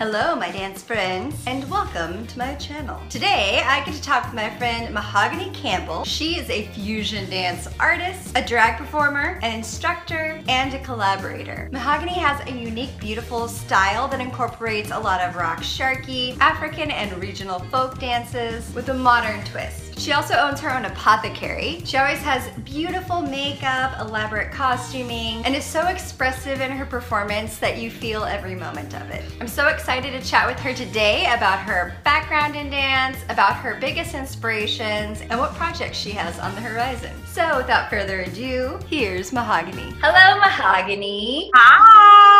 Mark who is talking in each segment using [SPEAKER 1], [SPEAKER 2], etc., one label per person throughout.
[SPEAKER 1] Hello, my dance friends, and welcome to my channel. Today, I get to talk with my friend Mahogany Campbell. She is a fusion dance artist, a drag performer, an instructor, and a collaborator. Mahogany has a unique, beautiful style that incorporates a lot of Raqs Sharqi, African, and regional folk dances with a modern twist. She also owns her own apothecary. She always has beautiful makeup, elaborate costuming, and is so expressive in her performance that you feel every moment of it. I'm so excited to chat with her today about her background in dance, about her biggest inspirations, and what projects she has on the horizon. So without further ado, here's Mahogany. Hello, Mahogany.
[SPEAKER 2] Hi!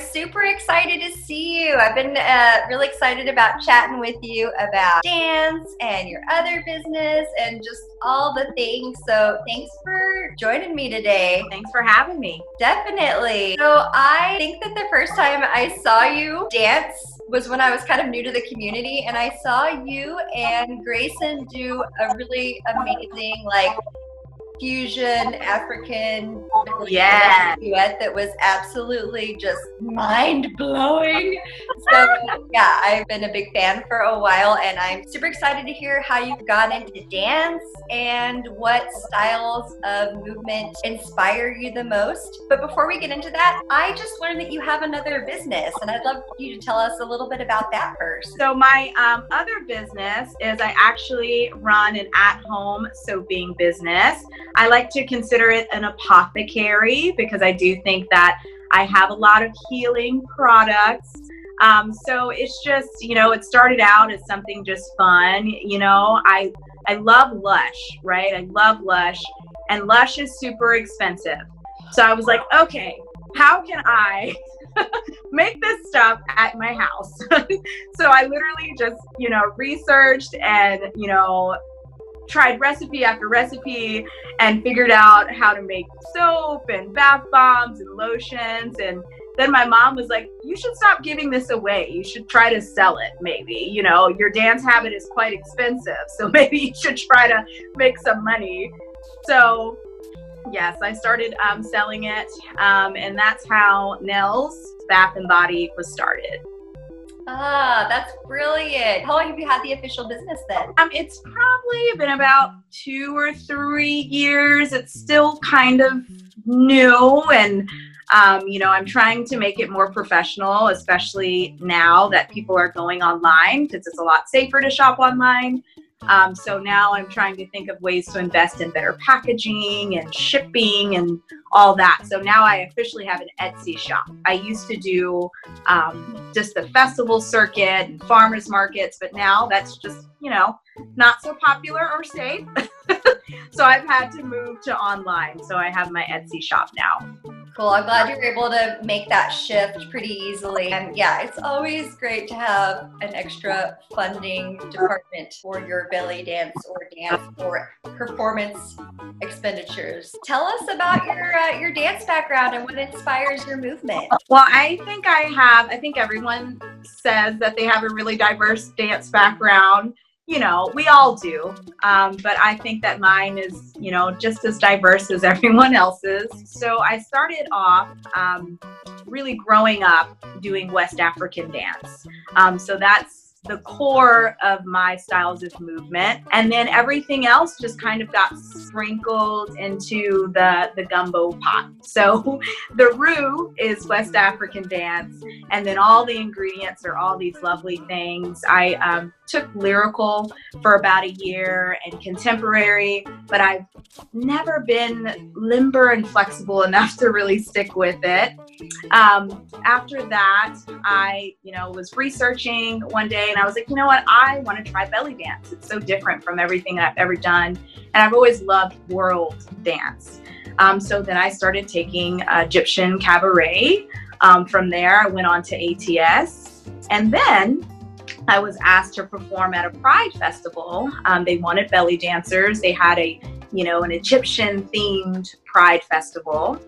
[SPEAKER 1] Super excited to see you. I've been uh, really excited about chatting with you about dance and your other business and just all the things. So thanks for joining me today.
[SPEAKER 2] Thanks for having me.
[SPEAKER 1] Definitely. So I think that the first time I saw you dance was when I was kind of new to the community and I saw you and Grayson do a really amazing like fusion African
[SPEAKER 2] Yeah.
[SPEAKER 1] duet that was absolutely just mind blowing. So yeah, I've been a big fan for a while and I'm super excited to hear how you've gone into dance and what styles of movement inspire you the most. But before we get into that, I just learned that you have another business and I'd love you to tell us a little bit about that first.
[SPEAKER 2] So my um, other business is I actually run an at-home soaping business. I like to consider it an apothecary because I do think that I have a lot of healing products. Um, so it's just, you know, it started out as something just fun. You know, I I love Lush, right? I love Lush, and Lush is super expensive. So I was like, okay, how can I make this stuff at my house? so I literally just, you know, researched and, you know, tried recipe after recipe and figured out how to make soap and bath bombs and lotions. And then my mom was like you should stop giving this away. You should try to sell it maybe. You know your dance habit is quite expensive so maybe you should try to make some money. So yes i started um, selling it um, and that's how Nelle's bath and body was started
[SPEAKER 1] Ah, that's brilliant. How long have you had the official business then?
[SPEAKER 2] Um, it's probably been about two or three years. It's still kind of new, and um, you know, I'm trying to make it more professional, especially now that people are going online because it's a lot safer to shop online. Um, so now I'm trying to think of ways to invest in better packaging and shipping and all that. So now I officially have an Etsy shop. I used to do um, just the festival circuit and farmers markets, but now that's just, you know, not so popular or safe. so I've had to move to online. So I have my Etsy shop now.
[SPEAKER 1] Cool. I'm glad you were able to make that shift pretty easily. And yeah, it's always great to have an extra funding department for your belly dance or dance or performance expenditures. Tell us about your uh, your dance background and what inspires your movement.
[SPEAKER 2] Well, I think I have, I think everyone says that they have a really diverse dance background you know, we all do. Um, but I think that mine is, you know, just as diverse as everyone else's. So I started off um, really growing up doing West African dance. Um, so that's the core of my styles of movement and then everything else just kind of got sprinkled into the the gumbo pot so the roux is west african dance and then all the ingredients are all these lovely things i um, took lyrical for about a year and contemporary but i've never been limber and flexible enough to really stick with it um, after that i you know was researching one day and I was like, you know what? I want to try belly dance. It's so different from everything I've ever done. And I've always loved world dance. Um, so then I started taking Egyptian cabaret. Um, from there, I went on to ATS. And then I was asked to perform at a pride festival. Um, they wanted belly dancers. They had a, you know, an Egyptian themed pride festival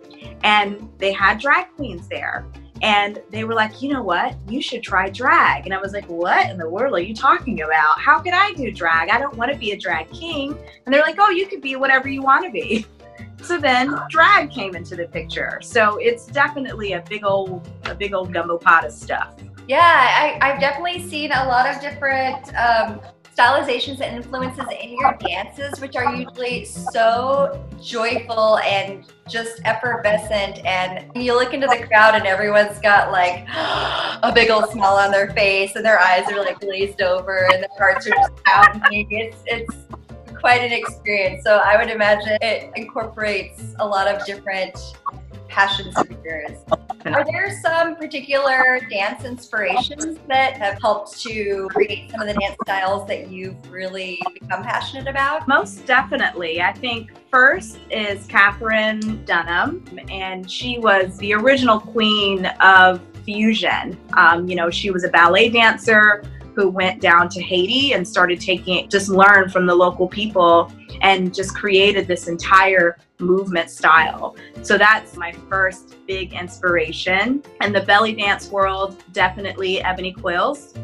[SPEAKER 2] and they had drag queens there and they were like, you know what? You should try drag. And I was like, what in the world are you talking about? How could I do drag? I don't want to be a drag king. And they're like, oh, you could be whatever you want to be. So then drag came into the picture. So it's definitely a big old, a big old gumbo pot of stuff.
[SPEAKER 1] Yeah, I, I've definitely seen a lot of different um, stylizations and influences in your dances, which are usually so joyful and just effervescent. And you look into the crowd and everyone's got like a big old smile on their face and their eyes are like glazed over and their hearts are just pounding. It's, it's quite an experience. So I would imagine it incorporates a lot of different passions yours. Are there some particular dance inspirations that have helped to create some of the dance styles that you've really become passionate about?
[SPEAKER 2] Most definitely. I think first is Katherine Dunham, and she was the original queen of fusion. Um, you know, she was a ballet dancer who went down to Haiti and started taking just learn from the local people and just created this entire movement style. So that's my first big inspiration. And the belly dance world, definitely Ebony Qualls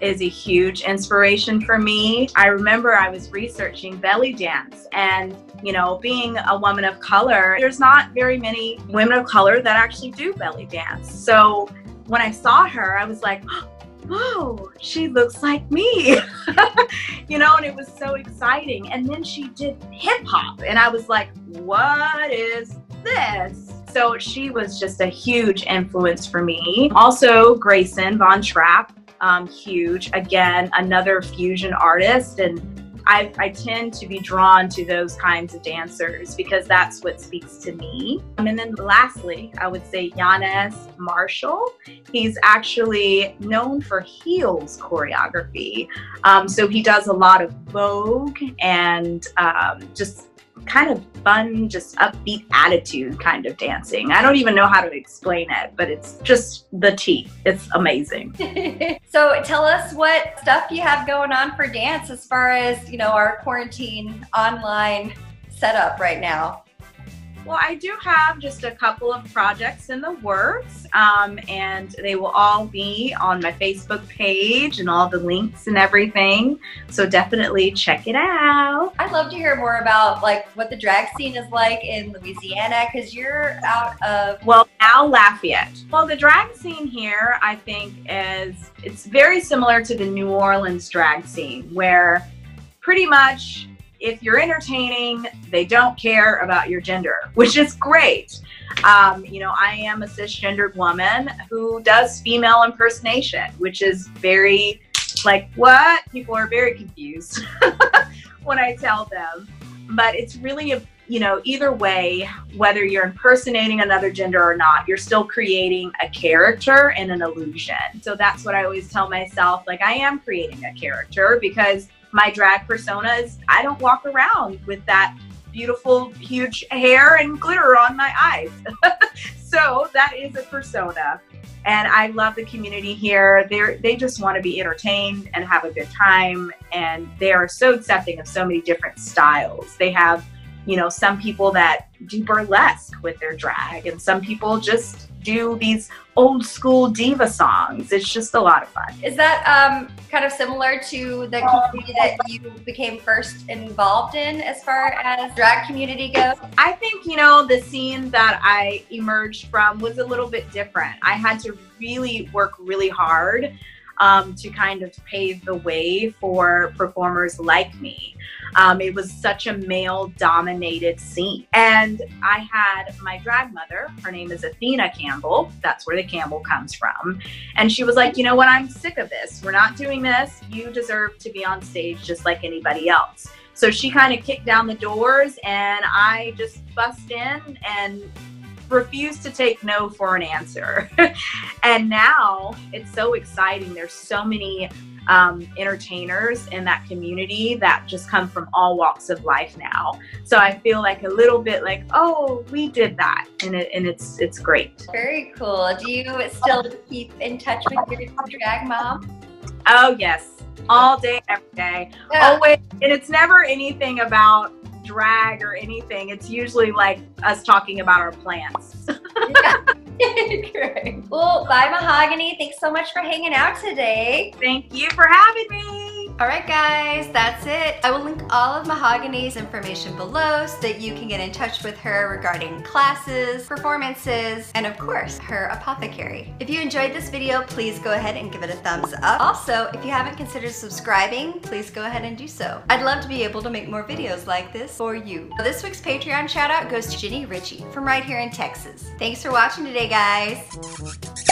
[SPEAKER 2] is a huge inspiration for me. I remember I was researching belly dance and you know, being a woman of color, there's not very many women of color that actually do belly dance. So when I saw her, I was like, oh, she looks like me. you know, and it was so exciting. And then she did hip hop, and I was like, what is this? So she was just a huge influence for me. Also, Grayson Von Trapp, um, huge. Again, another fusion artist. And I, I, tend to be drawn to those kinds of dancers because that's what speaks to me. Um, and then lastly, I would say Yanis Marshall. He's actually known for heels choreography. Um, so he does a lot of Vogue and um, just kind of fun, just upbeat attitude kind of dancing. I don't even know how to explain it, but it's just the tea. It's amazing.
[SPEAKER 1] so tell us what stuff you have going on for dance as far as, you know, our quarantine online setup right now.
[SPEAKER 2] Well, I do have just a couple of projects in the works, um, and they will all be on my Facebook page and all the links and everything. So definitely check it out.
[SPEAKER 1] I'd love to hear more about like what the drag scene is like in Louisiana because you're out of
[SPEAKER 2] well now Lafayette. Well, the drag scene here, I think, is it's very similar to the New Orleans drag scene where pretty much if you're entertaining, they don't care about your gender, which is great. Um, you know, I am a cisgendered woman who does female impersonation, which is very like what? People are very confused when I tell them. But it's really a you know, either way, whether you're impersonating another gender or not, you're still creating a character and an illusion. So that's what I always tell myself like, I am creating a character because my drag persona is I don't walk around with that beautiful, huge hair and glitter on my eyes. so that is a persona. And I love the community here. They they just want to be entertained and have a good time. And they are so accepting of so many different styles. They have, you know, some people that do burlesque with their drag, and some people just do these old school diva songs. It's just a lot of fun.
[SPEAKER 1] Is that um, kind of similar to the community that you became first involved in as far as drag community goes?
[SPEAKER 2] I think, you know, the scene that I emerged from was a little bit different. I had to really work really hard um, to kind of pave the way for performers like me. Um, it was such a male dominated scene. And I had my drag mother, her name is Athena Campbell. That's where the Campbell comes from. And she was like, you know what? I'm sick of this. We're not doing this. You deserve to be on stage just like anybody else. So she kind of kicked down the doors and I just bust in and refused to take no for an answer. and now it's so exciting. There's so many um, entertainers in that community that just come from all walks of life now. So I feel like a little bit like, oh, we did that, and it, and it's it's great.
[SPEAKER 1] Very cool. Do you still keep in touch with your drag mom?
[SPEAKER 2] Oh yes, all day, every day, yeah. always. And it's never anything about drag or anything. It's usually like us talking about our plants.
[SPEAKER 1] Great. Well, bye, Mahogany. Thanks so much for hanging out today.
[SPEAKER 2] Thank you for having me.
[SPEAKER 1] All right, guys, that's it. I will link all of Mahogany's information below so that you can get in touch with her regarding classes, performances, and of course, her apothecary. If you enjoyed this video, please go ahead and give it a thumbs up. Also, if you haven't considered subscribing, please go ahead and do so. I'd love to be able to make more videos like this for you. This week's Patreon shout out goes to Ginny Ritchie from right here in Texas. Thanks for watching today, guys.